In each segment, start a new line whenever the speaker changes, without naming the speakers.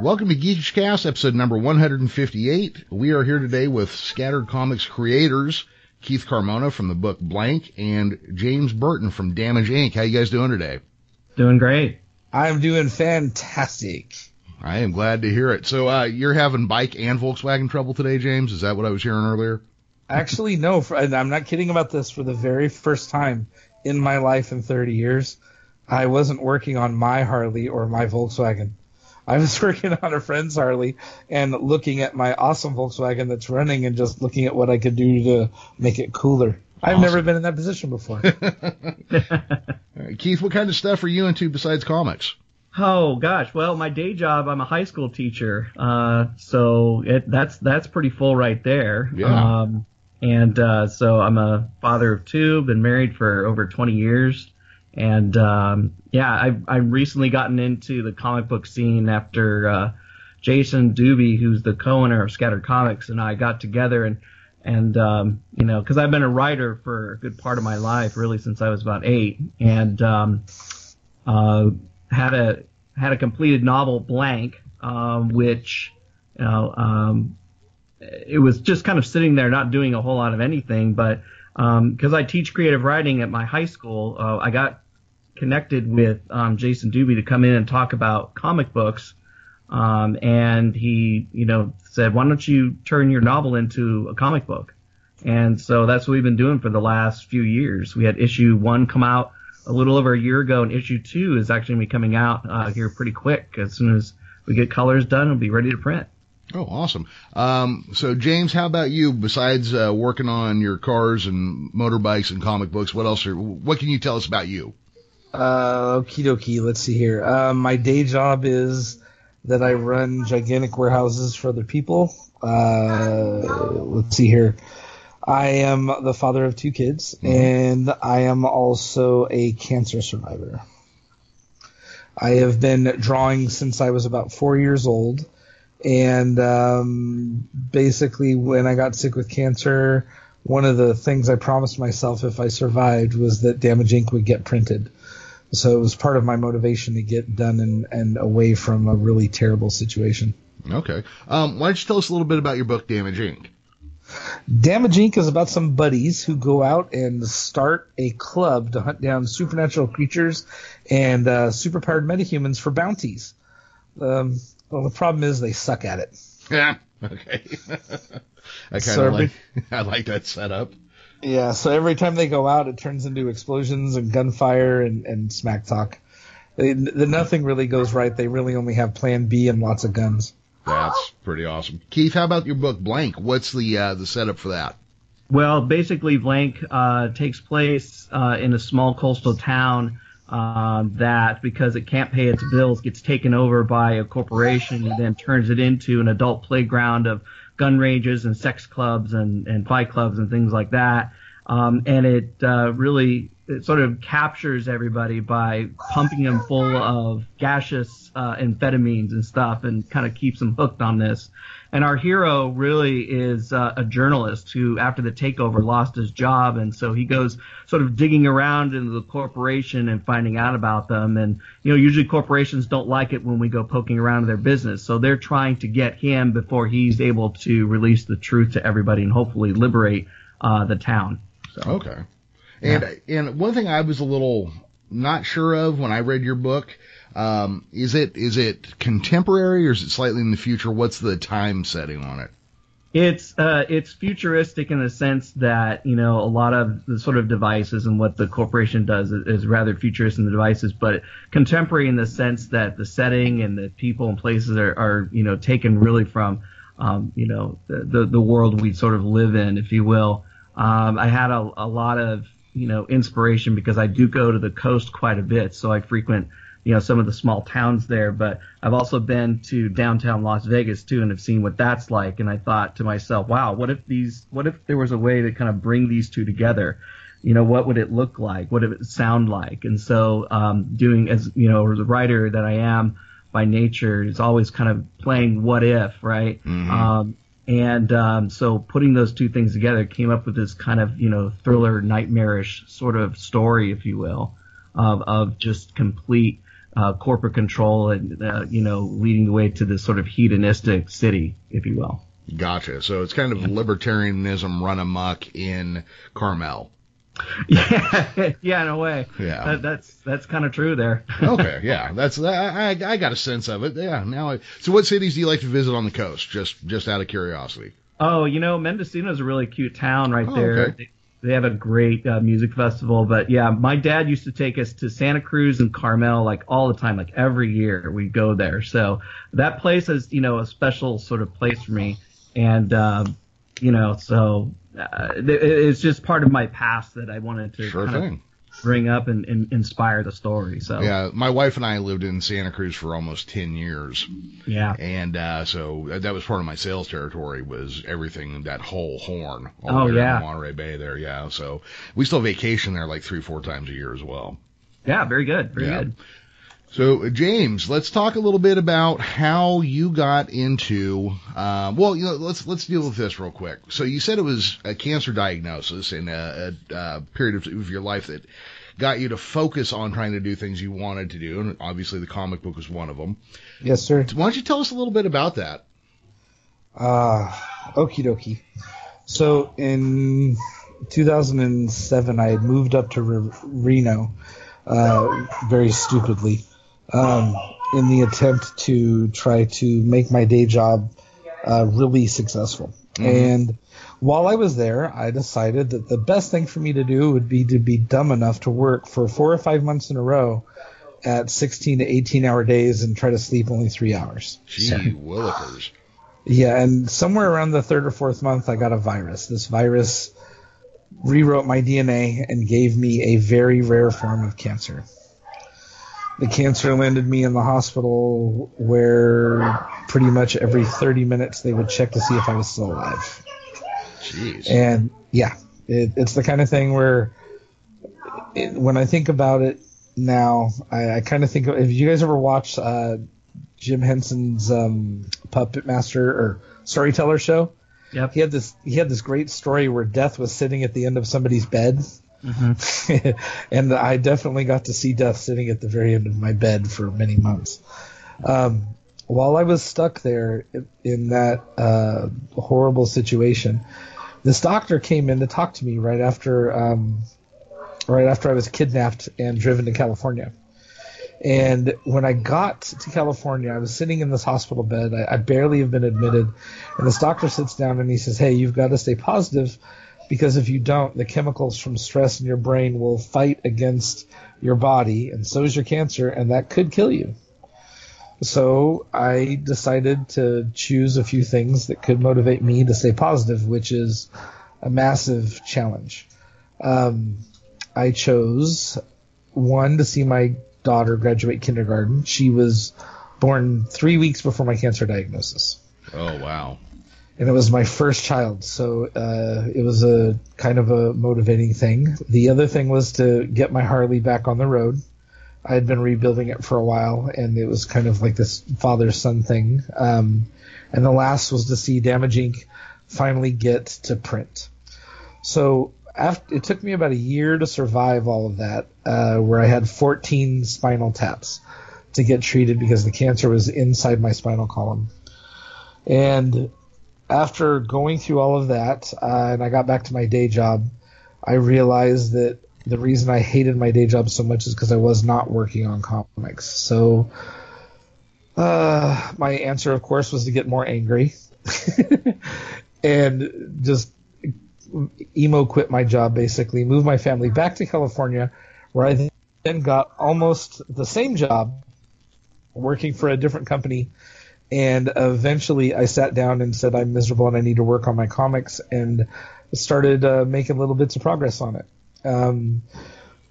Welcome to Geekish Cast, episode number 158. We are here today with Scattered Comics creators, Keith Carmona from the book Blank and James Burton from Damage Inc. How you guys doing today?
Doing great.
I'm doing fantastic.
I am glad to hear it. So, uh, you're having bike and Volkswagen trouble today, James? Is that what I was hearing earlier?
Actually, no. For, and I'm not kidding about this. For the very first time in my life in 30 years, I wasn't working on my Harley or my Volkswagen. I was working on a friend's Harley and looking at my awesome Volkswagen that's running and just looking at what I could do to make it cooler. I've never been in that position before.
All right, Keith, what kind of stuff are you into besides comics?
Oh gosh, well, my day job, I'm a high school teacher, uh, so it, that's that's pretty full right there.
Yeah.
Um, and uh, so I'm a father of two, been married for over 20 years, and um, yeah, I've I've recently gotten into the comic book scene after uh, Jason Dube, who's the co-owner of Scattered Comics, and I got together and and um, you know, because I've been a writer for a good part of my life, really since I was about eight, and um, uh, had a had a completed novel blank, um, which you know um, it was just kind of sitting there, not doing a whole lot of anything. But because I teach creative writing at my high school, uh, I got connected with um, Jason Dube to come in and talk about comic books. Um, and he, you know, said, "Why don't you turn your novel into a comic book?" And so that's what we've been doing for the last few years. We had issue one come out a little over a year ago, and issue two is actually going to be coming out uh, here pretty quick. As soon as we get colors done, it'll be ready to print.
Oh, awesome. Um, so James, how about you? Besides uh, working on your cars and motorbikes and comic books, what else? Are, what can you tell us about you?
Uh, okie dokie. Let's see here. Uh, my day job is that I run gigantic warehouses for other people. Uh, let's see here. I am the father of two kids, and I am also a cancer survivor. I have been drawing since I was about four years old, and um, basically, when I got sick with cancer, one of the things I promised myself if I survived was that Damage Inc. would get printed. So it was part of my motivation to get done and, and away from a really terrible situation.
Okay. Um, why don't you tell us a little bit about your book, Damage Inc.
Damage Inc. is about some buddies who go out and start a club to hunt down supernatural creatures and uh, superpowered metahumans for bounties. Um, well, the problem is they suck at it.
Yeah. Okay. I kind of
every-
like. I like that setup.
Yeah, so every time they go out, it turns into explosions and gunfire and, and smack talk. They, the nothing really goes right. They really only have Plan B and lots of guns.
That's pretty awesome. Keith, how about your book, Blank? What's the uh, the setup for that?
Well, basically, Blank uh, takes place uh, in a small coastal town uh, that, because it can't pay its bills, gets taken over by a corporation and then turns it into an adult playground of gun ranges and sex clubs and, and fight clubs and things like that. Um, and it uh, really it sort of captures everybody by pumping them full of gaseous uh, amphetamines and stuff and kind of keeps them hooked on this. And our hero really is uh, a journalist who, after the takeover, lost his job, and so he goes sort of digging around into the corporation and finding out about them. And you know, usually corporations don't like it when we go poking around in their business, so they're trying to get him before he's able to release the truth to everybody and hopefully liberate uh, the town. So.
Okay. And and one thing I was a little not sure of when I read your book, um, is it is it contemporary or is it slightly in the future? What's the time setting on it?
It's uh, it's futuristic in the sense that you know a lot of the sort of devices and what the corporation does is, is rather futuristic in the devices, but contemporary in the sense that the setting and the people and places are, are you know taken really from um, you know the, the the world we sort of live in, if you will. Um, I had a, a lot of you know inspiration because I do go to the coast quite a bit, so I frequent you know some of the small towns there but i've also been to downtown las vegas too and have seen what that's like. And i thought to myself wow what if these what if there was a way to kind of bring these two together? You know what would it look like? What would it sound like? And so um, doing as you know as a writer that i am by nature is always kind of playing what if right? Um, and um, so putting those two things together came up with this kind of you know thriller nightmarish sort of story if you will of, of just complete uh, corporate control and uh, you know leading the way to this sort of hedonistic city, if you will.
Gotcha. So it's kind of libertarianism run amok in Carmel.
Yeah, yeah, in a way.
Yeah.
That, that's that's kind of true there.
okay, yeah, that's I, I got a sense of it. Yeah, now I, so what cities do you like to visit on the coast? Just just out of curiosity.
Oh, you know, Mendocino is a really cute town right
Oh,
there.
okay.
They, have a great uh, music festival, but yeah, my dad used to take us to Santa Cruz and Carmel like all the time, like every year we go there. So that place is, you know, a special sort of place for me, and um, you know, so uh, it, it's just part of my past that I wanted to
Sure
kind of
thing.
Bring up and, and inspire the story. So
Yeah, my wife and I lived in Santa Cruz for almost ten years,
yeah.
and uh, so that was part of my sales territory was everything that whole horn.
Oh, yeah.
Monterey Bay there. Yeah, so we still vacation there like three four times a year as well.
Yeah, very good, very
Yeah.
good.
So, James, let's talk a little bit about how you got into. Uh, well, you know, let's let's deal with this real quick. So, you said it was a cancer diagnosis and a, a, a period of, of your life that got you to focus on trying to do things you wanted to do, and obviously the comic book was one of them.
Yes, sir.
Why don't you tell us a little bit about that?
Uh, okie dokie. So in 2007, I had moved up to Re- Reno, uh, very stupidly, um, in the attempt to try to make my day job uh, really successful. And while I was there, I decided that the best thing for me to do would be to be dumb enough to work for four or five months in a row at 16 to 18 hour days and try to sleep only three hours.
Gee,
So-
willikers.
yeah, and somewhere around the third or fourth month, I got a virus. This virus rewrote my DNA and gave me a very rare form of cancer. The cancer landed me in the hospital where pretty much every 30 minutes they would check to see if I was still alive.
Jeez.
And yeah, it, it's the kind of thing where it, when I think about it now, I, I kind of think of, have you guys ever watched uh, Jim Henson's um, Puppet Master or Storyteller show?
Yep.
He had this he had this great story where death was sitting at the end of somebody's bed. and I definitely got to see death sitting at the very end of my bed for many months. Um, while I was stuck there in- in that uh, horrible situation, this doctor came in to talk to me right after um, right after I was kidnapped and driven to California. And when I got to California, I was sitting in this hospital bed. I, I barely have been admitted. And this doctor sits down and he says, Hey, you've got to stay positive because if you don't, the chemicals from stress in your brain will fight against your body, and so is your cancer, and that could kill you. So I decided to choose a few things that could motivate me to stay positive, which is a massive challenge. Um, I chose one to see my daughter graduate kindergarten. She was born three weeks before my cancer diagnosis,
Oh wow.
And it was my first child, so uh, it was a kind of a motivating thing. The other thing was to get my Harley back on the road. I had been rebuilding it for a while, and it was kind of like this father son thing. Um, and the last was to see Damage Inc. finally get to print. So after, it took me about a year to survive all of that, uh, where I had 14 spinal taps to get treated because the cancer was inside my spinal column. And after going through all of that, uh, and I got back to my day job, I realized that the reason I hated my day job so much is because I was not working on comics. So, uh, my answer, of course, was to get more angry and just emo quit my job, basically, move my family back to California, where I then got almost the same job working for a different company. And eventually I sat down and said, I'm miserable and I need to work on my comics and started uh, making little bits of progress on it. Um,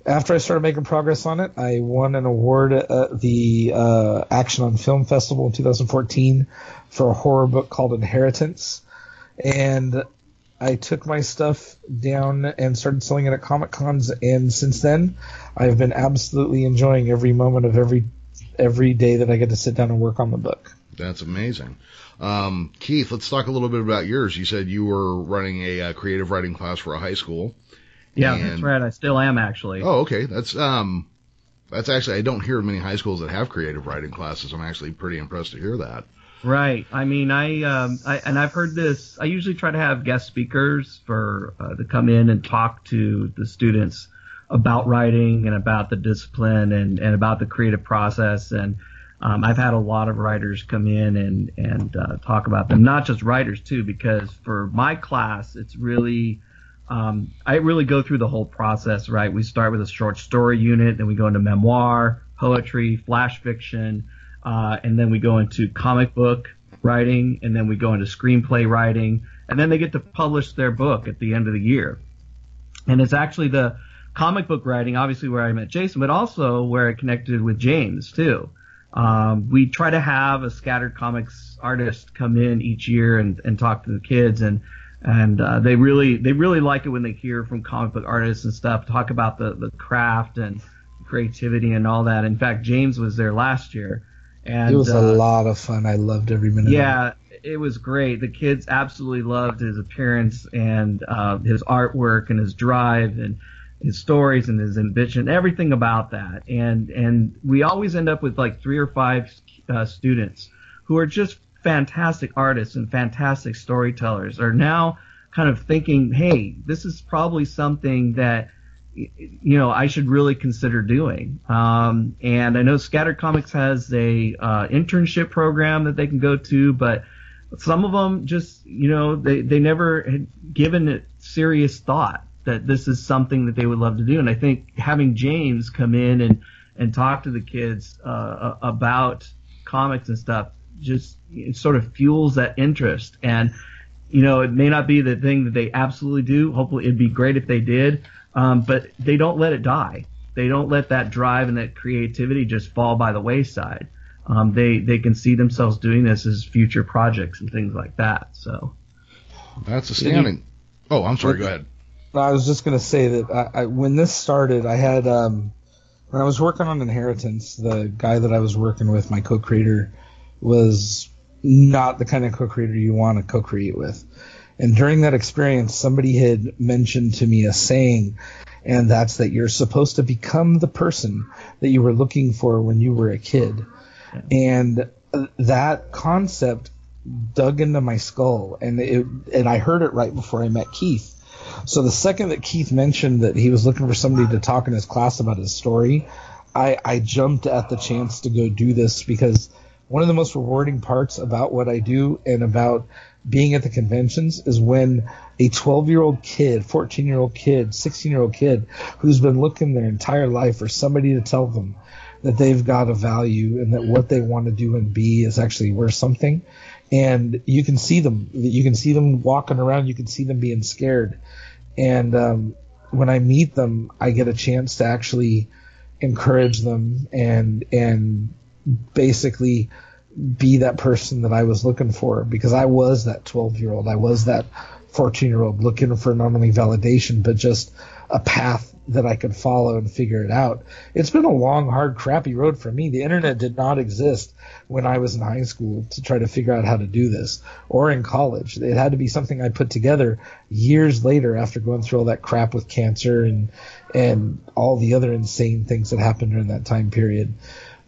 after I started making progress on it, I won an award at the uh, Action on Film Festival in 2014 for a horror book called Inheritance. And I took my stuff down and started selling it at Comic Cons, and since then, I've been absolutely enjoying every moment of every every day that I get to sit down and work on the book.
That's amazing. Um, Keith, let's talk a little bit about yours. You said you were running a uh, creative writing class for a high school.
Yeah,
And-
that's right. I still am actually.
Oh, okay. That's um, That's actually I don't hear many high schools that have creative writing classes. I'm actually pretty impressed to hear that.
Right. I mean, I, um, I and I've heard this. I usually try to have guest speakers for uh, to come in and talk to the students about writing and about the discipline and and about the creative process. And um, I've had a lot of writers come in and and uh, talk about them. Not just writers too, because for my class, it's really um, I really go through the whole process. Right. We start with a short story unit, then we go into memoir, poetry, flash fiction uh, and then we go into comic book writing, and then we go into screenplay writing, and then they get to publish their book at the end of the year. And it's actually the comic book writing, obviously where I met Jason, but also where I connected with James too. Um, we try to have a scattered comics artist come in each year and, and talk to the kids and and uh, they really they really like it when they hear from comic book artists and stuff talk about the the craft and creativity and all that. In fact, James was there last year and
it was
uh,
a lot of fun. I loved every minute.
Yeah, it was great. The kids absolutely loved his appearance and uh, his artwork and his drive and his stories and his ambition, everything about that. And and we always end up with like three or five uh, students who are just fantastic artists and fantastic storytellers. Are now kind of thinking, hey, this is probably something that you know, I should really consider doing. Um, and I know Scattered Comics has a uh, internship program that they can go to, but some of them just, you know, they, they never had given it serious thought that this is something that they would love to do. And I think having James come in and, and talk to the kids uh, about comics and stuff just sort of fuels that interest. And, you know, it may not be the thing that they absolutely do. Hopefully it'd be great if they did um, but they don't let it die. They don't let that drive and that creativity just fall by the wayside. Um, they they can see themselves doing this as future projects and things like that. So
that's astounding. Oh, I'm sorry. Go ahead.
I was just going to say that I, I, when this started, I had um, when I was working on Inheritance, the guy that I was working with, my co-creator, was not the kind of co-creator you want to co-create with. And during that experience, somebody had mentioned to me a saying, and that's that you're supposed to become the person that you were looking for when you were a kid. And that concept dug into my skull, and it, and I heard it right before I met Keith. So the second that Keith mentioned that he was looking for somebody to talk in his class about his story, I, I jumped at the chance to go do this because one of the most rewarding parts about what I do and about being at the conventions is when a 12 year old kid, 14 year old kid, 16 year old kid who's been looking their entire life for somebody to tell them that they've got a value and that what they want to do and be is actually worth something. And you can see them, you can see them walking around, you can see them being scared. And um, when I meet them, I get a chance to actually encourage them and and basically be that person that I was looking for because I was that 12 year old. I was that 14 year old looking for not only validation, but just a path that I could follow and figure it out. It's been a long, hard, crappy road for me. The internet did not exist when I was in high school to try to figure out how to do this or in college. It had to be something I put together years later after going through all that crap with cancer and, and all the other insane things that happened during that time period.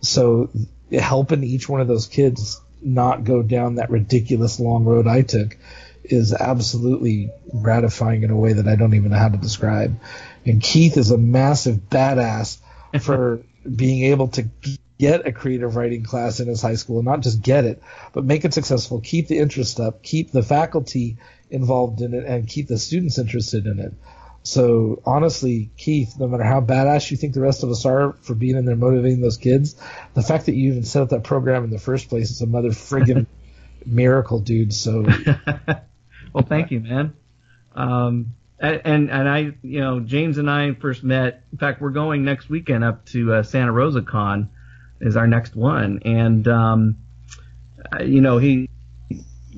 So helping each one of those kids not go down that ridiculous long road I took is absolutely gratifying in a way that I don't even know how to describe. And Keith is a massive badass for being able to get a creative writing class in his high school and not just get it, but make it successful, keep the interest up, keep the faculty involved in it, and keep the students interested in it. So honestly, Keith, no matter how badass you think the rest of us are for being in there motivating those kids, the fact that you even set up that program in the first place is a mother friggin' miracle, dude. So,
well, thank you, man. Um, and and I, you know, James and I first met. In fact, we're going next weekend up to uh, Santa Rosa Con, is our next one, and um, you know, he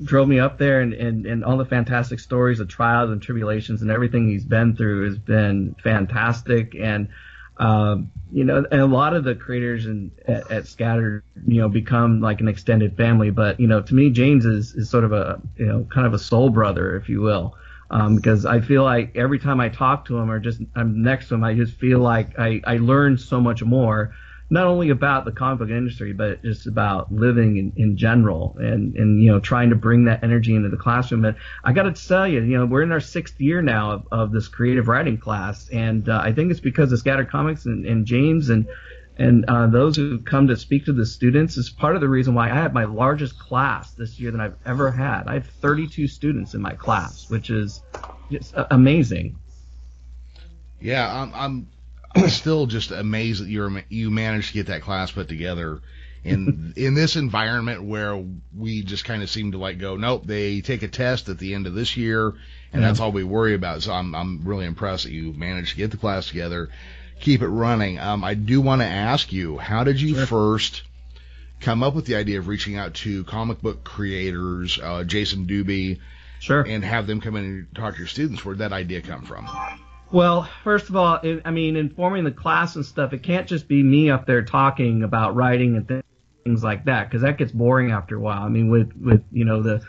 drove me up there and, and, and all the fantastic stories of trials and tribulations and everything he's been through has been fantastic and um, you know and a lot of the creators and at, at Scattered you know become like an extended family but you know to me James is, is sort of a you know kind of a soul brother if you will. Um, because I feel like every time I talk to him or just I'm next to him, I just feel like I, I learn so much more not only about the comic book industry, but just about living in, in general and, and, you know, trying to bring that energy into the classroom. And I got to tell you, you know, we're in our sixth year now of, of this creative writing class. And uh, I think it's because of Scattered Comics and, and James and, and uh, those who come to speak to the students is part of the reason why I had my largest class this year than I've ever had. I have 32 students in my class, which is just amazing.
Yeah, I'm I'm still just amazed that you're you managed to get that class put together in in this environment where we just kind of seem to like go nope they take a test at the end of this year and yeah. that's all we worry about. So I'm I'm really impressed that you managed to get the class together. Keep it running. Um, I do want to ask you how did you sure. first come up with the idea of reaching out to comic book creators uh, Jason Dube
sure.
and have them come in and talk to your students? Where'd that idea come from
well, first of all, it, I mean, informing the class and stuff, it can't just be me up there talking about writing and th- things like that, because that gets boring after a while. I mean, with with you know the,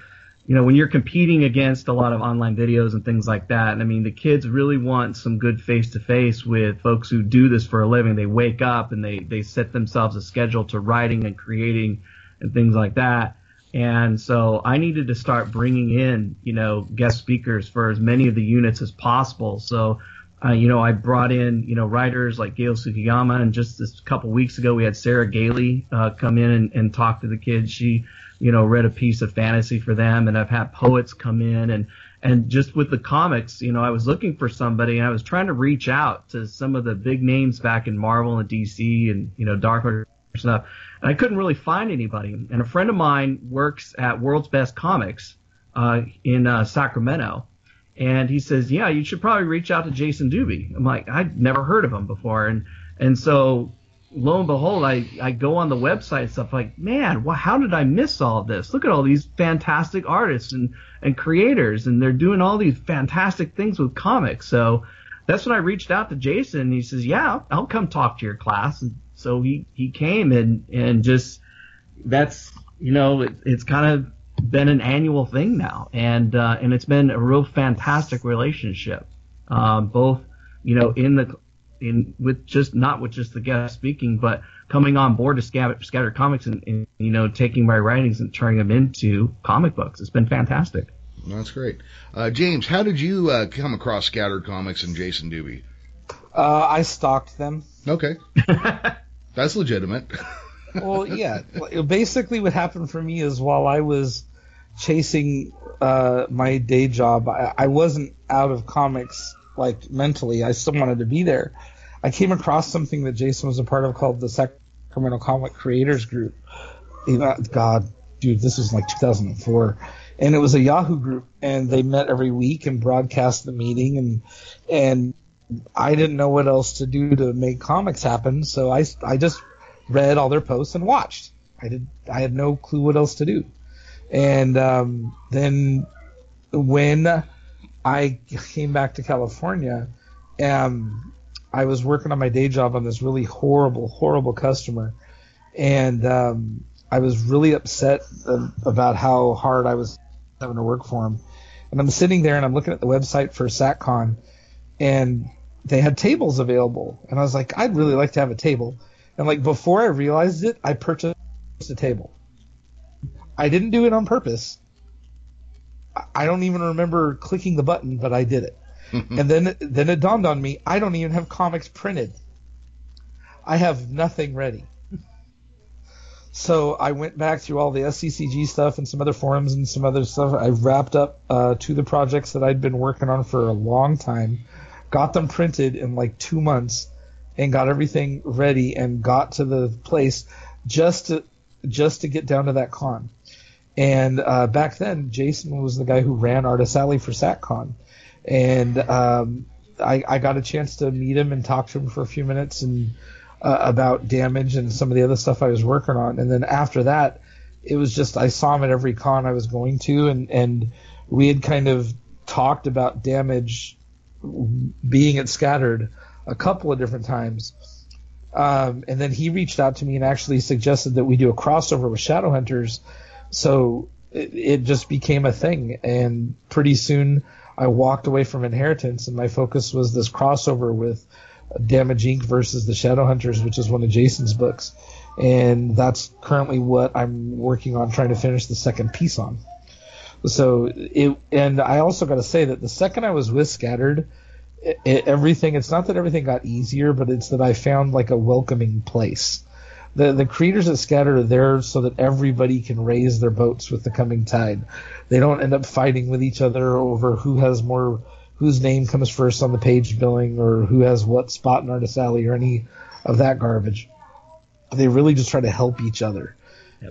you know, when you're competing against a lot of online videos and things like that, And I mean, the kids really want some good face to face with folks who do this for a living. They wake up and they they set themselves a schedule to writing and creating and things like that. And so I needed to start bringing in, you know, guest speakers for as many of the units as possible. So uh, you know, I brought in, you know, writers like Gail Tsukiyama, and just this couple weeks ago, we had Sarah Gailey uh, come in and, and talk to the kids. She, you know, read a piece of fantasy for them, and I've had poets come in, and and just with the comics, you know, I was looking for somebody, and I was trying to reach out to some of the big names back in Marvel and DC, and you know, Dark Horse stuff, and I couldn't really find anybody. And a friend of mine works at World's Best Comics uh, in uh, Sacramento and he says, yeah, you should probably reach out to Jason Dube. I'm like, I'd never heard of him before. And, and so lo and behold, I, I go on the website and stuff like, man, well, how did I miss all this? Look at all these fantastic artists and, and creators, and they're doing all these fantastic things with comics. So that's when I reached out to Jason, and he says, yeah, I'll come talk to your class. And so he, he came and, and just, that's, you know, it, it's kind of been an annual thing now, and uh, and it's been a real fantastic relationship. Um, both, you know, in the in with just not with just the guest speaking, but coming on board to Scatter, Scattered Comics and, and, you know taking my writings and turning them into comic books. It's been fantastic.
That's great, uh, James. How did you uh, come across Scattered Comics and Jason Dube?
Uh, I stalked them.
Okay, that's legitimate.
well, yeah. Basically, what happened for me is while I was chasing uh, my day job, I, I wasn't out of comics like mentally. I still wanted to be there. I came across something that Jason was a part of called the Sacramento Comic Creators Group. God, dude, this was like 2004, and it was a Yahoo group, and they met every week and broadcast the meeting, and and I didn't know what else to do to make comics happen, so I I just read all their posts and watched. I did. I had no clue what else to do. And um, then when I came back to California, um, I was working on my day job on this really horrible, horrible customer, and um, I was really upset about how hard I was having to work for him. And I'm sitting there and I'm looking at the website for SacCon, and they had tables available, and I was like, I'd really like to have a table. And like before I realized it, I purchased a table. I didn't do it on purpose. I don't even remember clicking the button, but I did it. and then then it dawned on me, I don't even have comics printed. I have nothing ready. So I went back through all the SCCG stuff and some other forums and some other stuff. I wrapped up uh, to the projects that I'd been working on for a long time, got them printed in like two months, and got everything ready and got to the place just to just to get down to that con. And uh, back then, Jason was the guy who ran Artist Alley for SacCon, and um, I, I, got a chance to meet him and talk to him for a few minutes and uh, about damage and some of the other stuff I was working on. And then after that, it was just I saw him at every con I was going to, and and we had kind of talked about damage being at Scattered a couple of different times. Um, and then he reached out to me and actually suggested that we do a crossover with Shadowhunters. So it, it just became a thing. And pretty soon I walked away from Inheritance, and my focus was this crossover with Damage Inc. versus the Shadowhunters, which is one of Jason's books, and that's currently what I'm working on trying to finish the second piece on. So it, and I also got to say that the second I was with Scattered, it, it, everything. It's not that everything got easier, but it's that I found like a welcoming place. The the creators at Scattered are there so that everybody can raise their boats with the coming tide. They don't end up fighting with each other over who has more, whose name comes first on the page billing, or who has what spot in Artist Alley, or any of that garbage. They really just try to help each other.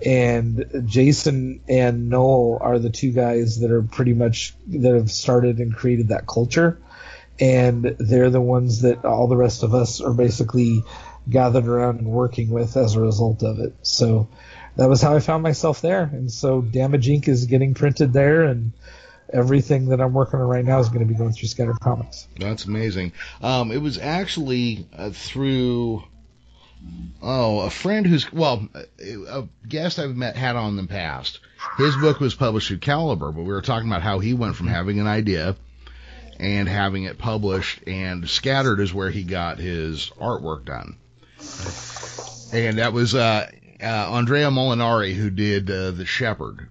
And Jason and Noel are the two guys that are pretty much that have started and created that culture. And they're the ones that all the rest of us are basically gathered around and working with as a result of it. So that was how I found myself there. And so Damage Inc. is getting printed there and everything that I'm working on right now is going to be going through Scattered Comics.
That's amazing. Um, it was actually uh, through Oh, a friend who's well, a guest I've met had on in the past. His book was published through Caliber, but we were talking about how he went from having an idea and having it published, and Scattered is where he got his artwork done. And that was uh, uh, Andrea Molinari who did uh, the Shepherd.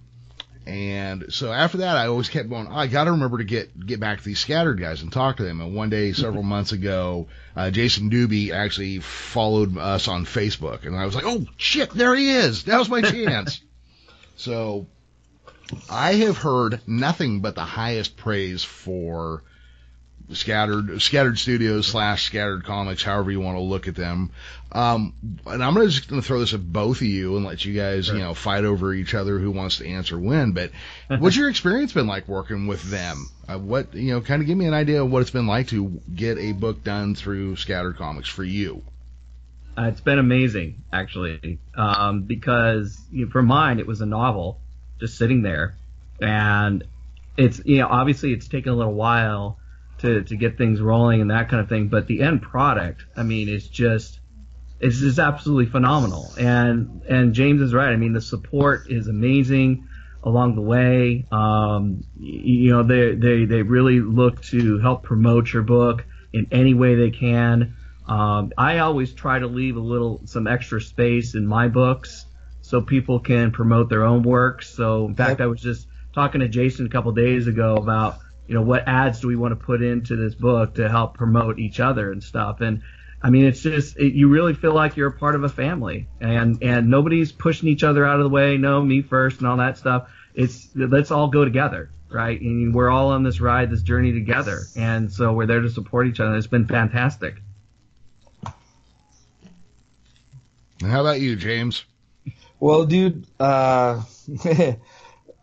And so after that, I always kept going. Oh, I got to remember to get get back to these scattered guys and talk to them. And one day, several months ago, uh, Jason Dube actually followed us on Facebook, and I was like, "Oh shit, there he is! Now's my chance." so I have heard nothing but the highest praise for scattered scattered studios slash scattered comics however you want to look at them. Um, and i'm gonna just gonna throw this at both of you and let you guys sure. you know fight over each other who wants to answer when but what's your experience been like working with them? Uh, what you know kind of give me an idea of what it's been like to get a book done through scattered comics for you.
Uh, it's been amazing actually. Um, because you know, for mine it was a novel just sitting there. And it's you know obviously it's taken a little while to, to get things rolling and that kind of thing. But the end product, I mean, is just it's just absolutely phenomenal. And and James is right. I mean, the support is amazing along the way. Um, you know, they they they really look to help promote your book in any way they can. Um, I always try to leave a little some extra space in my books so people can promote their own work. So in fact, I was just talking to Jason a couple days ago about you know, what ads do we want to put into this book to help promote each other and stuff. And I mean, it's just it, you really feel like you're a part of a family, and and nobody's pushing each other out of the way. No, me first, and all that stuff. It's let's all go together, right? And we're all on this ride, this journey together, and so we're there to support each other. It's been fantastic.
How about you, James?
Well, dude, uh,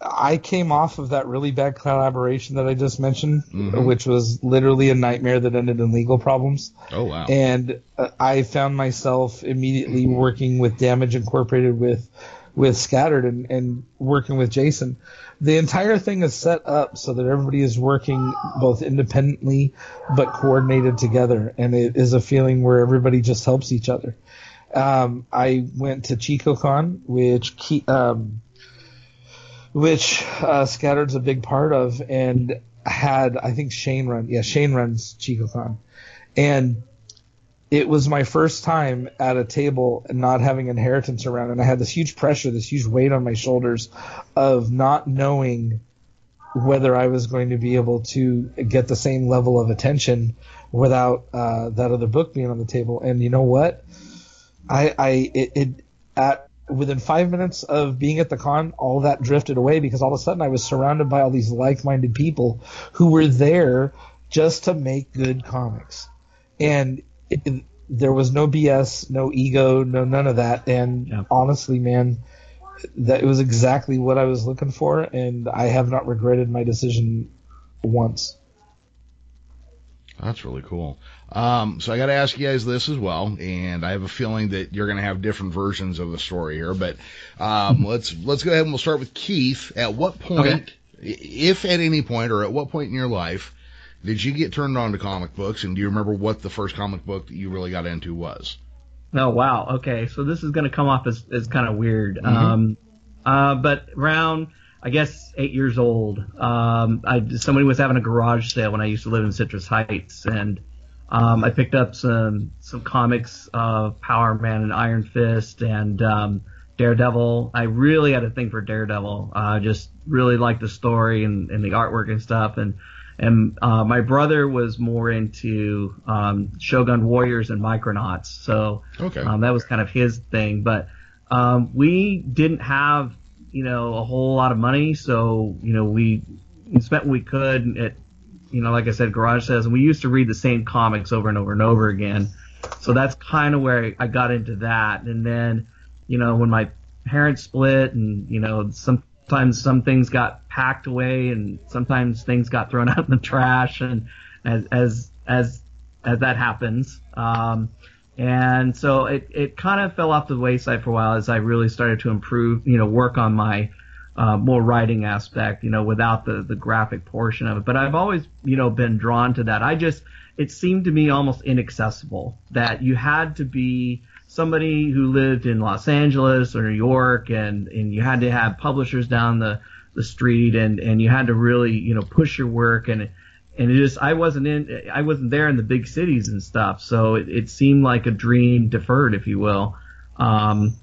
I came off of that really bad collaboration that I just mentioned, mm-hmm. which was literally a nightmare that ended in legal problems.
Oh wow!
And uh, I found myself immediately working with Damage Incorporated with with Scattered and, and working with Jason. The entire thing is set up so that everybody is working both independently but coordinated together, and it is a feeling where everybody just helps each other. Um, I went to ChicoCon, which um, which uh, Scattered's a big part of, and had I think Shane run yeah Shane runs ChicoCon, and it was my first time at a table and not having inheritance around, and I had this huge pressure, this huge weight on my shoulders of not knowing whether I was going to be able to get the same level of attention without uh, that other book being on the table. And you know what? I, I it, it at within five minutes of being at the con, all that drifted away because all of a sudden I was surrounded by all these like-minded people who were there just to make good comics, and it, it, there was no BS, no ego, no none of that. And yeah. honestly, man, that it was exactly what I was looking for, and I have not regretted my decision once.
That's really cool. Um, so I got to ask you guys this as well, and I have a feeling that you're going to have different versions of the story here. But um, let's let's go ahead and we'll start with Keith. At what point, okay. if at any point, or at what point in your life, did you get turned on to comic books? And do you remember what the first comic book that you really got into was?
Oh wow, okay. So this is going to come off as, as kind of weird. Mm-hmm. Um, uh, but around I guess eight years old. Um, I somebody was having a garage sale when I used to live in Citrus Heights, and um, I picked up some some comics of Power Man and Iron Fist and um, Daredevil. I really had a thing for Daredevil. I uh, just really liked the story and, and the artwork and stuff. And and uh, my brother was more into um, Shogun Warriors and Micronauts, so
okay.
um, that was kind of his thing. But um, we didn't have you know a whole lot of money, so you know we, we spent what we could at you know like I said garage sales, and we used to read the same comics over and over and over again. So that's kind of where I got into that, and then you know when my parents split, and you know sometimes some things got packed away, and sometimes things got thrown out in the trash, and as as as as that happens. Um, and so it, it kind of fell off the wayside for a while as I really started to improve, you know, work on my uh, more writing aspect, you know, without the, the graphic portion of it. But I've always, you know, been drawn to that. I just, it seemed to me almost inaccessible that you had to be somebody who lived in Los Angeles or New York and, and you had to have publishers down the, the street and, and you had to really, you know, push your work and, and it just I wasn't in I wasn't there in the big cities and stuff, so it, it seemed like a dream deferred, if you will. Um,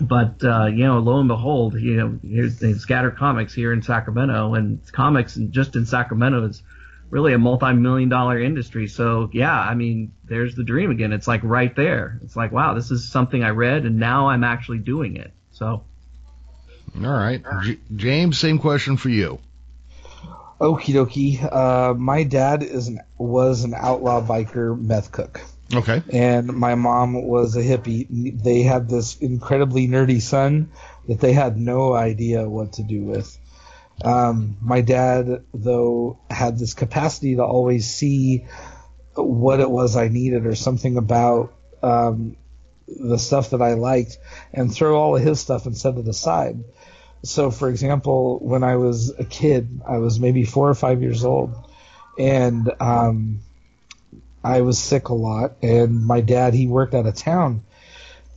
but uh, you know, lo and behold, you know, here's the Scatter Comics here in Sacramento, and comics just in Sacramento is really a multi-million dollar industry. So yeah, I mean, there's the dream again. It's like right there. It's like wow, this is something I read, and now I'm actually doing it. So.
All right, J- James, same question for you.
Okie dokie. Uh, my dad is an, was an outlaw biker meth cook.
Okay.
And my mom was a hippie. They had this incredibly nerdy son that they had no idea what to do with. Um, my dad, though, had this capacity to always see what it was I needed or something about um, the stuff that I liked and throw all of his stuff and set it aside. So, for example, when I was a kid, I was maybe four or five years old, and um, I was sick a lot. And my dad, he worked out of town,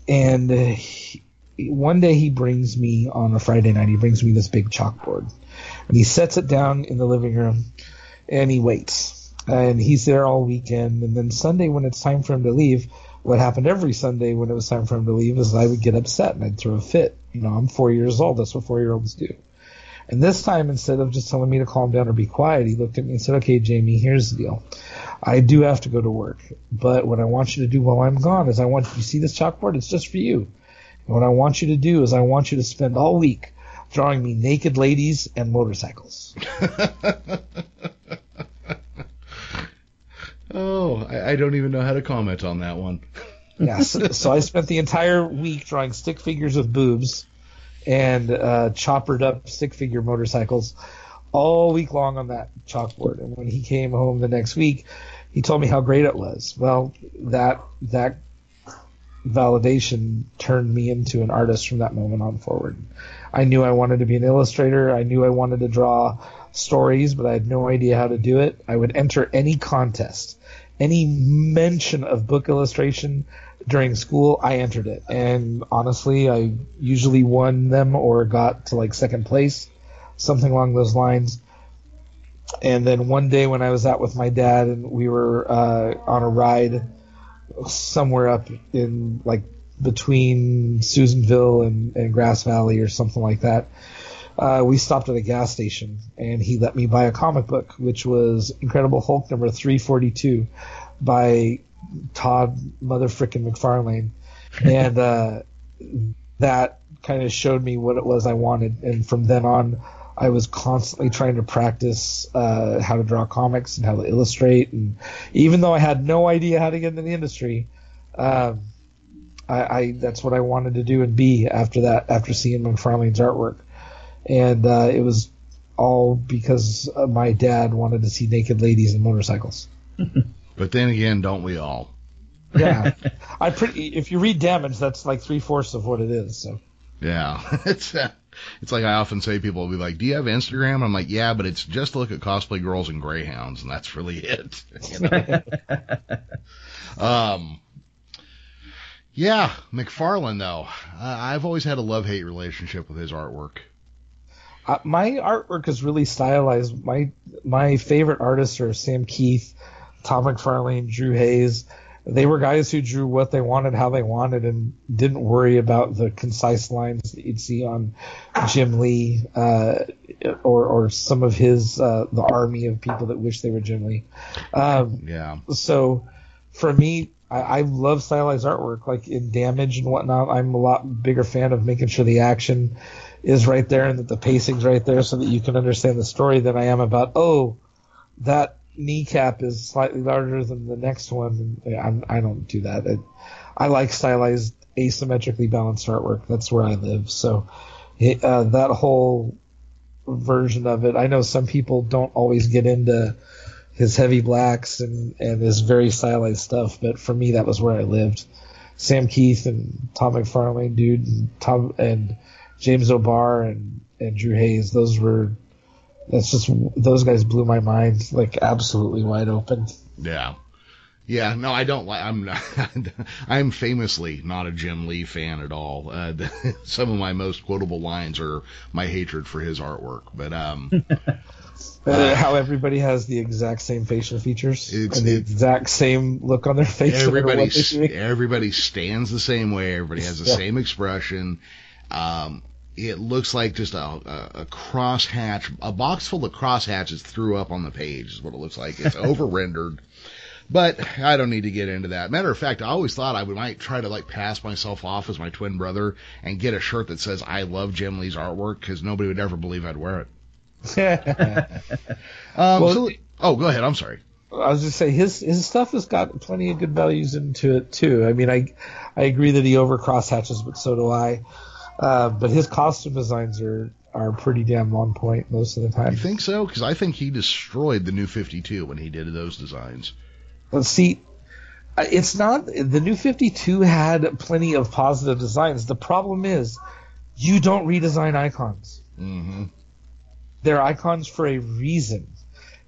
and he, one day he brings me on a Friday night. He brings me this big chalkboard, and he sets it down in the living room, and he waits. And he's there all weekend. And then Sunday, when it's time for him to leave, what happened every Sunday when it was time for him to leave is I would get upset and I'd throw a fit. You know, I'm four years old. That's what four year olds do. And this time, instead of just telling me to calm down or be quiet, he looked at me and said, okay, Jamie, here's the deal. I do have to go to work, but what I want you to do while I'm gone is I want you see this chalkboard? It's just for you. And what I want you to do is I want you to spend all week drawing me naked ladies and motorcycles.
oh, I, I, don't even know how to comment on that one.
yeah, so, so, I spent the entire week drawing stick figures of boobs and uh, choppered up stick figure motorcycles all week long on that chalkboard. And when he came home the next week, he told me how great it was. Well, that that validation turned me into an artist from that moment on forward. I knew I wanted to be an illustrator. I knew I wanted to draw stories, but I had no idea how to do it. I would enter any contest, any mention of book illustration during school, I entered it. And honestly, I usually won them or got to like second place, something along those lines. And then one day when I was out with my dad and we were uh, on a ride somewhere up in like between Susanville and, and Grass Valley or something like that, uh, we stopped at a gas station and he let me buy a comic book, which was Incredible Hulk number 342 by Todd motherfucking McFarlane. and uh, that kind of showed me what it was I wanted. And from then on, I was constantly trying to practice uh, how to draw comics and how to illustrate. And even though I had no idea how to get into the industry, um, I, I, that's what I wanted to do and be after that. After seeing McFarlane's artwork, and uh, it was all because my dad wanted to see naked ladies and motorcycles.
but then again, don't we all?
yeah, I pretty. If you read Damage, that's like three fourths of what it is. So.
Yeah, it's uh, it's like I often say. People will be like, "Do you have Instagram?" I'm like, "Yeah, but it's just to look at cosplay girls and greyhounds, and that's really it." You know? um, yeah, McFarlane though, uh, I've always had a love hate relationship with his artwork.
uh, my artwork is really stylized. My my favorite artists are Sam Kieth, Todd McFarlane, Drew Hayes. They were guys who drew what they wanted, how they wanted, and didn't worry about the concise lines that you'd see on Jim Lee uh, or or some of his uh, the army of people that wish they were Jim Lee. Um,
yeah.
So for me, I, I love stylized artwork, like in Damage and whatnot. I'm a lot bigger fan of making sure the action is right there and that the pacing's right there so that you can understand the story than I am about, oh, that kneecap is slightly larger than the next one. I'm, I do not do that. I, like stylized, asymmetrically balanced artwork. That's where I live. So uh, that whole version of it, I know some people don't always get into his heavy blacks and, and his very stylized stuff, but for me, that was where I lived. Sam Kieth and Tom McFarlane, dude, and Tom and James O'Barr and, and Drew Hayes, those were that's just those guys blew my mind like absolutely wide open.
Yeah. Yeah, no, I don't like. I'm not. I'm famously not a Jim Lee fan at all. Uh, some of my most quotable lines are my hatred for his artwork. But um,
uh, how everybody has the exact same facial features and the exact same look on their face.
Everybody, everybody stands the same way. Everybody has the yeah. same expression. Um, it looks like just a, a, a crosshatch, a box full of crosshatches threw up on the page is what it looks like. It's over rendered. But I don't need to get into that. Matter of fact, I always thought I would, might try to like pass myself off as my twin brother and get a shirt that says I love Jim Lee's artwork because nobody would ever believe I'd wear it. um, well, so, oh, go ahead. I'm sorry.
I was just say his his stuff has got plenty of good values into it too. I mean, I I agree that he over crosshatches, but so do I. Uh, but his costume designs are are pretty damn on point most of the time.
You think so? Because I think he destroyed the new 52 when he did those designs.
Let's see. It's not the new 52 had plenty of positive designs. The problem is you don't redesign icons.
Mm-hmm.
They're icons for a reason.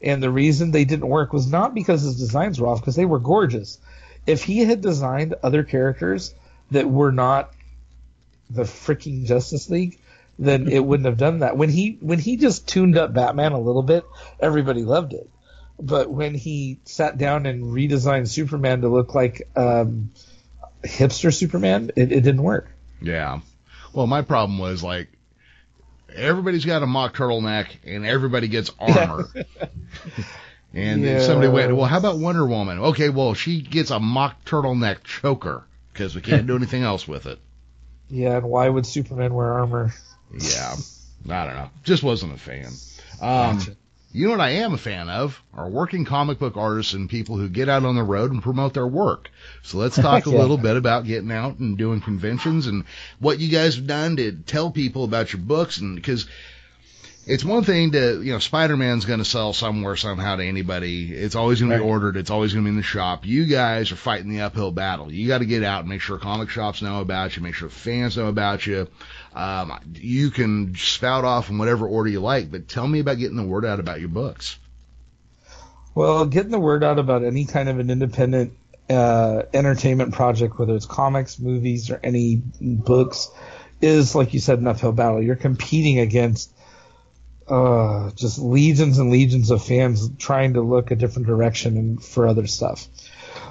And the reason they didn't work was not because his designs were off, because they were gorgeous. If he had designed other characters that were not the freaking Justice League, then it wouldn't have done that. When he when he just tuned up Batman a little bit, everybody loved it. But when he sat down and redesigned Superman to look like um, hipster Superman, it, it didn't work.
Yeah. Well, my problem was like everybody's got a mock turtleneck and everybody gets armor. and yeah. somebody went, well, how about Wonder Woman? Okay, well, she gets a mock turtleneck choker because we can't do anything else with it.
Yeah, and why would Superman wear armor?
Yeah, I don't know. Just wasn't a fan. Um, gotcha. You know what I am a fan of? Are working comic book artists and people who get out on the road and promote their work. So let's talk yeah. a little bit about getting out and doing conventions and what you guys have done to tell people about your books and because it's one thing to, you know, Spider-Man's going to sell somewhere somehow to anybody. It's always going to be ordered. It's always going to be in the shop. You guys are fighting the uphill battle. You got to get out and make sure comic shops know about you, make sure fans know about you. Um, you can spout off in whatever order you like, but tell me about getting the word out about your books.
Well, getting the word out about any kind of an independent uh, entertainment project, whether it's comics, movies, or any books, is like you said, an uphill battle. You're competing against uh, just legions and legions of fans trying to look a different direction and for other stuff.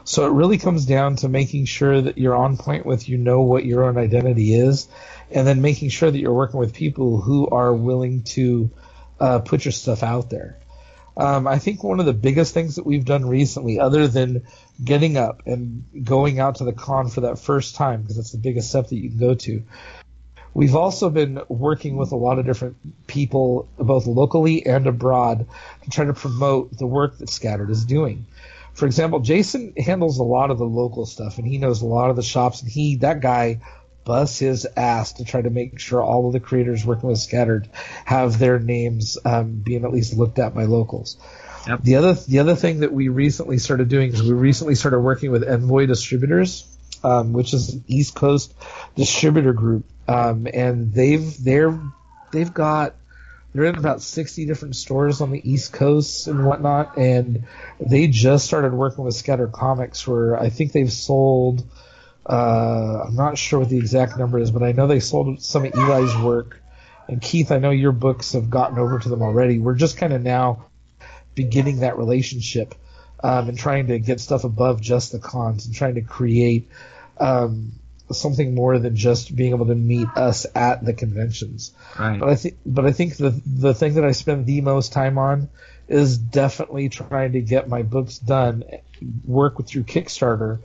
So it really comes down to making sure that you're on point with you know what your own identity is, and then making sure that you're working with people who are willing to uh, put your stuff out there. Um, I think one of the biggest things that we've done recently, other than getting up and going out to the con for that first time, because that's the biggest step that you can go to, We've also been working with a lot of different people, both locally and abroad, to try to promote the work that Scattered is doing. For example, Jason handles a lot of the local stuff, and he knows a lot of the shops, and he that guy busts his ass to try to make sure all of the creators working with Scattered have their names um, being at least looked at by locals. Yep. The other the other thing that we recently started doing is we recently started working with Envoy Distributors, um, which is an East Coast distributor group um, and they've they're they've got they're in about 60 different stores on the East Coast and whatnot, and they just started working with Scatter Comics, where I think they've sold. Uh, I'm not sure what the exact number is, but I know they sold some of Eli's work, And Keith, I know your books have gotten over to them already. We're just kind of now beginning that relationship um, and trying to get stuff above just the cons and trying to create um, something more than just being able to meet us at the conventions.
Right.
But I think, but I think the the thing that I spend the most time on is definitely trying to get my books done, work with through Kickstarter,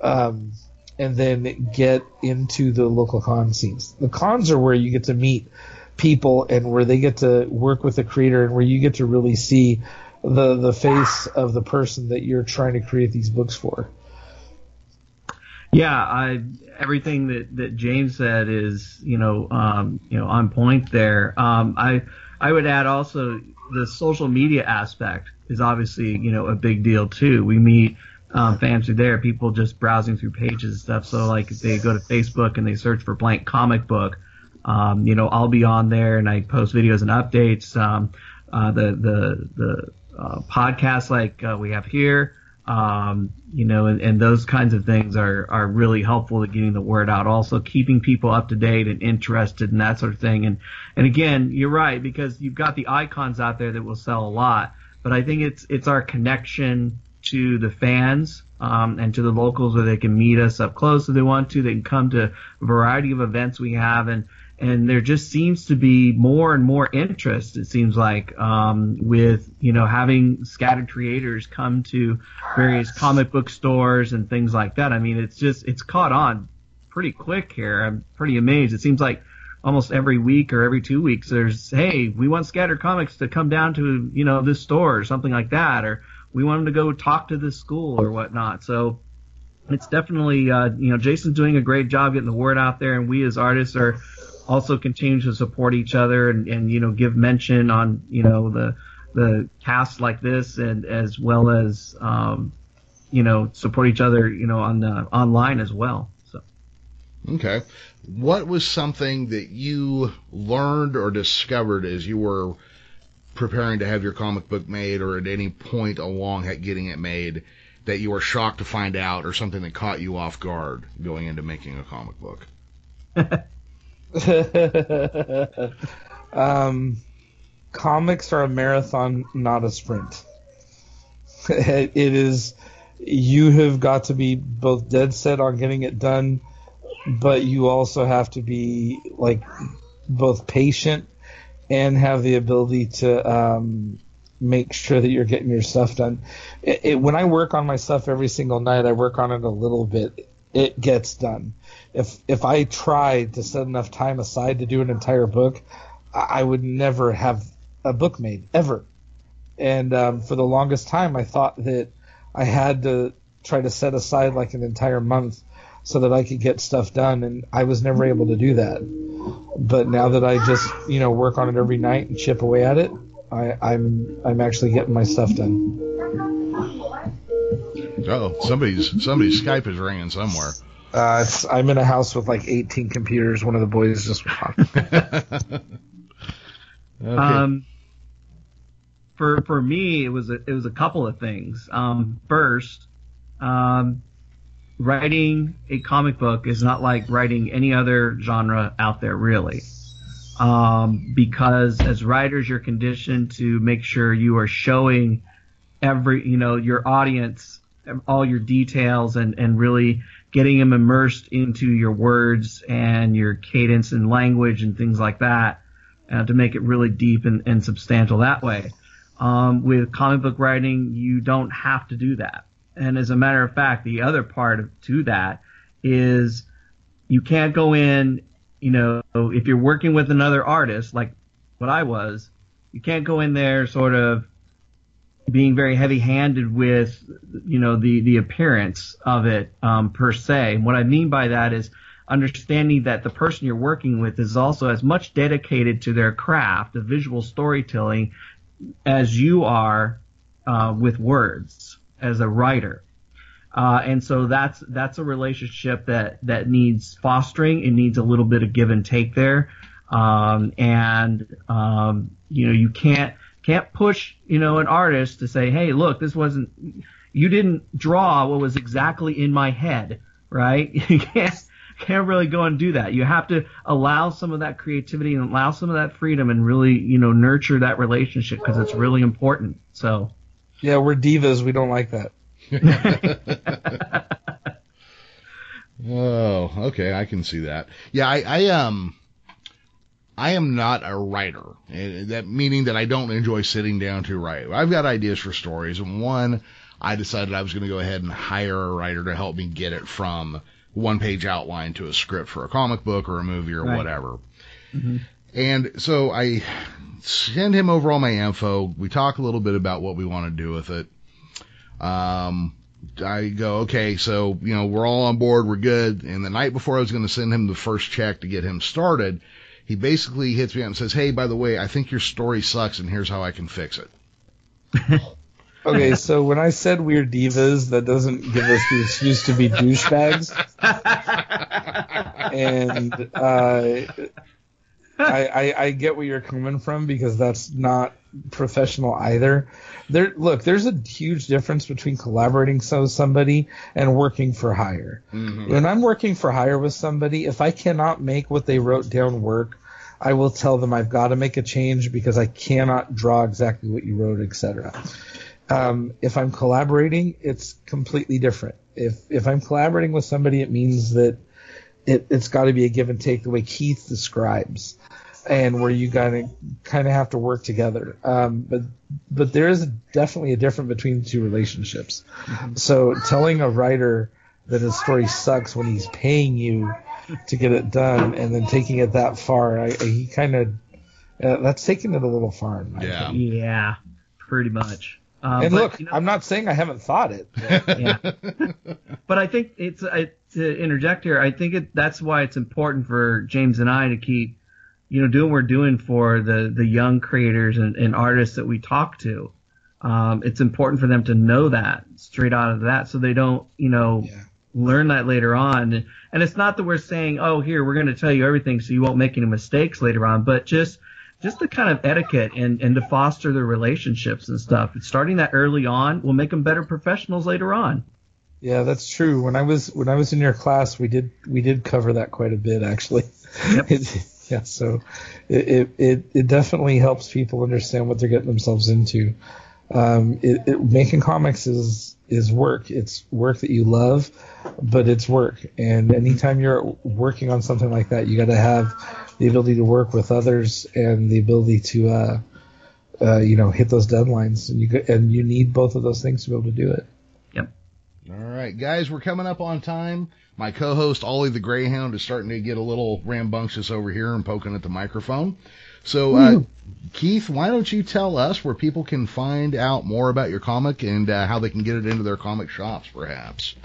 um, and then get into the local con scenes. The cons are where you get to meet people and where they get to work with the creator and where you get to really see the the face of the person that you're trying to create these books for.
Yeah, I, everything that, that James said is you know um, you know on point there. Um, I I would add also the social media aspect is obviously you know a big deal too. We meet um, fans through there, people just browsing through pages and stuff. So like if they go to Facebook and they search for blank comic book, um, you know I'll be on there and I post videos and updates. Um, uh, the the the uh, like uh, we have here um, you know, and, and, those kinds of things are, are really helpful to getting the word out. Also, keeping people up to date and interested and that sort of thing. And and again, you're right because you've got the icons out there that will sell a lot, but I think it's it's our connection to the fans um, and to the locals where they can meet us up close if they want to. They can come to a variety of events we have and and there just seems to be more and more interest. It seems like um, with you know having scattered creators come to various comic book stores and things like that. I mean, it's just it's caught on pretty quick here. I'm pretty amazed. It seems like almost every week or every two weeks there's hey we want scattered comics to come down to you know this store or something like that or we want them to go talk to this school or whatnot. So it's definitely uh, you know Jason's doing a great job getting the word out there, and we as artists are also continue to support each other and, and you know give mention on you know the the casts like this and as well as um, you know support each other you know on the online as well. So
okay, what was something that you learned or discovered as you were preparing to have your comic book made or at any point along getting it made that you were shocked to find out or something that caught you off guard going into making a comic book?
um, comics are a marathon, not a sprint. it is you have got to be both dead set on getting it done, but you also have to be like both patient and have the ability to um, make sure that you're getting your stuff done. It, it, when I work on my stuff every single night, I work on it a little bit. It gets done if if I tried to set enough time aside to do an entire book, I would never have a book made ever. And um, for the longest time, I thought that I had to try to set aside like an entire month so that I could get stuff done, and I was never able to do that. But now that I just you know work on it every night and chip away at it, I, I'm I'm actually getting my stuff done.
Oh, somebody's somebody's Skype is ringing somewhere.
Uh, I'm in a house with like 18 computers. One of the boys just
okay. Um, for for me, it was a, it was a couple of things. Um, first, um, writing a comic book is not like writing any other genre out there, really. Um, because as writers, you're conditioned to make sure you are showing every, you know, your audience all your details and, and really getting them immersed into your words and your cadence and language and things like that uh, to make it really deep and, and substantial that way. Um, with comic book writing, you don't have to do that. And as a matter of fact, the other part of, to that is you can't go in, you know, if you're working with another artist, like what I was, you can't go in there sort of being very heavy-handed with, you know, the the appearance of it um, per se. And what I mean by that is understanding that the person you're working with is also as much dedicated to their craft of visual storytelling as you are uh, with words as a writer. Uh, and so that's that's a relationship that that needs fostering. It needs a little bit of give and take there, um, and um, you know you can't can't push, you know, an artist to say, hey, look, this wasn't, you didn't draw what was exactly in my head, right? You can't, can't really go and do that. You have to allow some of that creativity and allow some of that freedom and really, you know, nurture that relationship because it's really important. So.
Yeah, we're divas. We don't like that.
oh, okay. I can see that. Yeah, I, I um, I am not a writer. That meaning that I don't enjoy sitting down to write. I've got ideas for stories, and one, I decided I was going to go ahead and hire a writer to help me get it from one page outline to a script for a comic book or a movie or right. whatever. Mm-hmm. And so I send him over all my info. We talk a little bit about what we want to do with it. Um, I go, okay, so, you know, we're all on board. We're good. And the night before I was going to send him the first check to get him started, he basically hits me up and says, Hey, by the way, I think your story sucks and here's how I can fix it.
okay, so when I said we're divas, that doesn't give us the excuse to be douchebags. and uh, I, I, I get where you're coming from because that's not professional either. There, look, there's a huge difference between collaborating with somebody and working for hire. Mm-hmm. When I'm working for hire with somebody, if I cannot make what they wrote down work, I will tell them I've got to make a change because I cannot draw exactly what you wrote, etc. Um, if I'm collaborating, it's completely different. If if I'm collaborating with somebody, it means that it, has got to be a give and take the way Keith describes, and where you gotta kind of have to work together. Um, but but there is definitely a difference between the two relationships. Mm-hmm. So telling a writer that his story sucks when he's paying you to get it done, and then taking it that far, I, he kind of uh, that's taking it a little far.
yeah, opinion. yeah, pretty much.
Um, and but, look, you know, I'm not saying I haven't thought it. But. yeah,
but I think it's I, to interject here. I think it, that's why it's important for James and I to keep, you know, doing what we're doing for the the young creators and, and artists that we talk to. Um, it's important for them to know that straight out of that, so they don't, you know, yeah. learn that later on. And it's not that we're saying, oh, here we're going to tell you everything so you won't make any mistakes later on, but just just the kind of etiquette and, and to foster the relationships and stuff. Starting that early on will make them better professionals later on.
Yeah, that's true. When I was when I was in your class, we did we did cover that quite a bit actually. Yep. it, yeah, so it, it it definitely helps people understand what they're getting themselves into. Um, it, it, making comics is is work. It's work that you love, but it's work. And anytime you're working on something like that, you got to have the ability to work with others and the ability to, uh, uh, you know, hit those deadlines. And you and you need both of those things to be able to do it.
Yep.
All right, guys, we're coming up on time. My co-host Ollie the Greyhound is starting to get a little rambunctious over here and poking at the microphone. So, uh, Keith, why don't you tell us where people can find out more about your comic and uh, how they can get it into their comic shops, perhaps?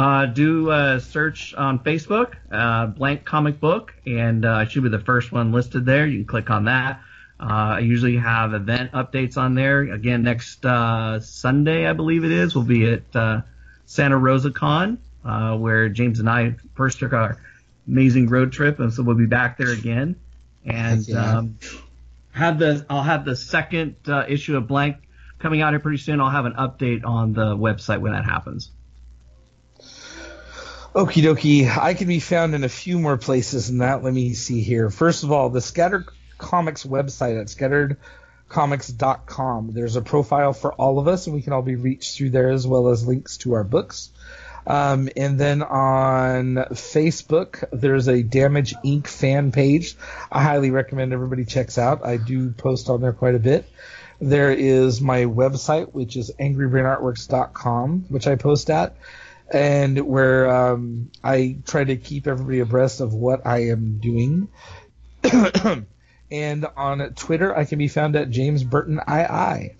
Uh, do a search on Facebook, uh, blank comic book, and uh, I should be the first one listed there. You can click on that. Uh, I usually have event updates on there. Again, next uh, Sunday, I believe it is, we'll be at uh, Santa Rosa Con, where James and I first took our amazing road trip, and so we'll be back there again. And yeah. um, have the I'll have the second issue of Blank coming out here pretty soon. I'll have an update on the website when that happens.
Okie dokie. I can be found in a few more places than that. Let me see here. First of all, the Scattered Comics website at scatteredcomics.com. There's a profile for all of us, and we can all be reached through there as well as links to our books. Um, and then on Facebook, there's a Damage Inc. fan page. I highly recommend everybody checks out. I do post on there quite a bit. There is my website, which is angrybrainartworks.com, which I post at and where um, I try to keep everybody abreast of what I am doing. and on Twitter, I can be found at James Burton II.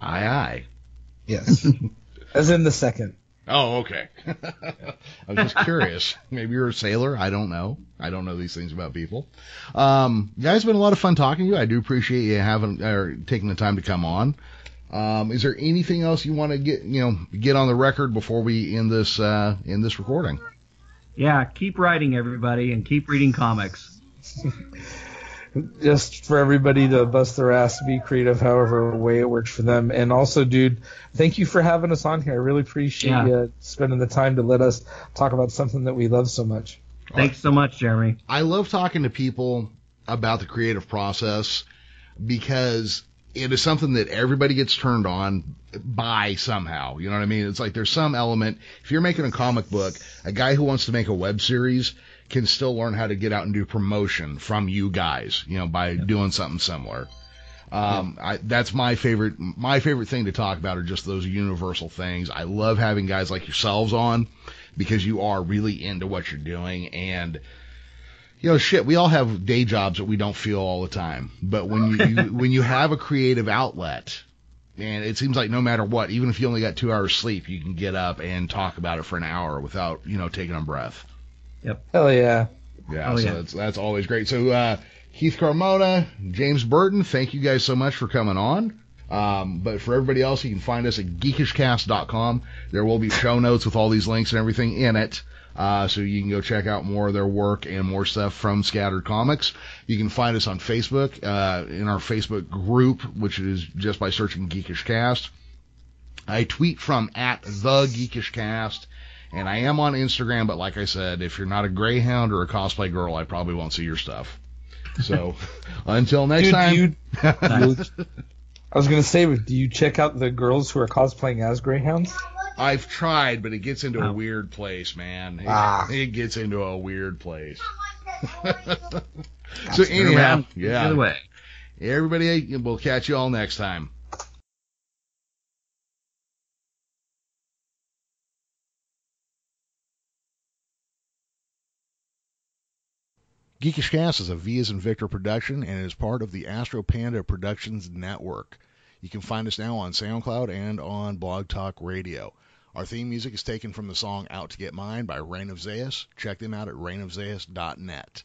I
I.
Yes. As in the second.
Oh, okay. I was just curious. Maybe you're a sailor. I don't know. I don't know these things about people. Um, guys, it's been a lot of fun talking to you. I do appreciate you having or taking the time to come on. Um, is there anything else you want to get you know get on the record before we end this uh, end this recording?
Yeah, keep writing, everybody, and keep reading comics.
just for everybody to bust their ass to be creative, however way it works for them. And also, dude, thank you for having us on here. I really appreciate
Yeah.
you spending the time to let us talk about something that we love so much.
Thanks so much, Jeremy.
I love talking to people about the creative process because it is something that everybody gets turned on by somehow. You know what I mean? It's like there's some element. If you're making a comic book, a guy who wants to make a web series can still learn how to get out and do promotion from you guys, you know, by doing something similar. Um, I, that's my favorite, my favorite thing to talk about are just those universal things. I love having guys like yourselves on because you are really into what you're doing and, you know, shit, we all have day jobs that we don't feel all the time. But when you, you when you have a creative outlet, and it seems like no matter what, even if you only got two hours sleep, you can get up and talk about it for an hour without, you know, taking a breath. Yep.
Hell yeah.
Yeah,
Oh,
so
yeah.
that's that's always great. So uh, Keith Carmona, James Burton, thank you guys so much for coming on. Um, but for everybody else, you can find us at geekishcast.com. There will be show notes with all these links and everything in it. Uh, so you can go check out more of their work and more stuff from Scattered Comics. You can find us on Facebook, uh, in our Facebook group, which is just by searching Geekish Cast. I tweet from at the Geekish Cast. And I am on Instagram, but like I said, if you're not a Greyhound or a cosplay girl, I probably won't see your stuff. So until next
Dude,
time.
do you, you- I was gonna say, do you check out the girls who are cosplaying as Greyhounds?
I've tried, but it gets into a
Oh.
weird place, man. It,
Ah.
it gets into a weird place. so
Turn
anyhow,
around The
yeah.
other way.
Everybody, we'll catch you all next time. Geekish Cast is a V as in Victor production and is part of the Astro Panda Productions Network. You can find us now on SoundCloud and on Blog Talk Radio. Our theme music is taken from the song Out to Get Mine by Rain of Zeus. Check them out at rainofzeus.net.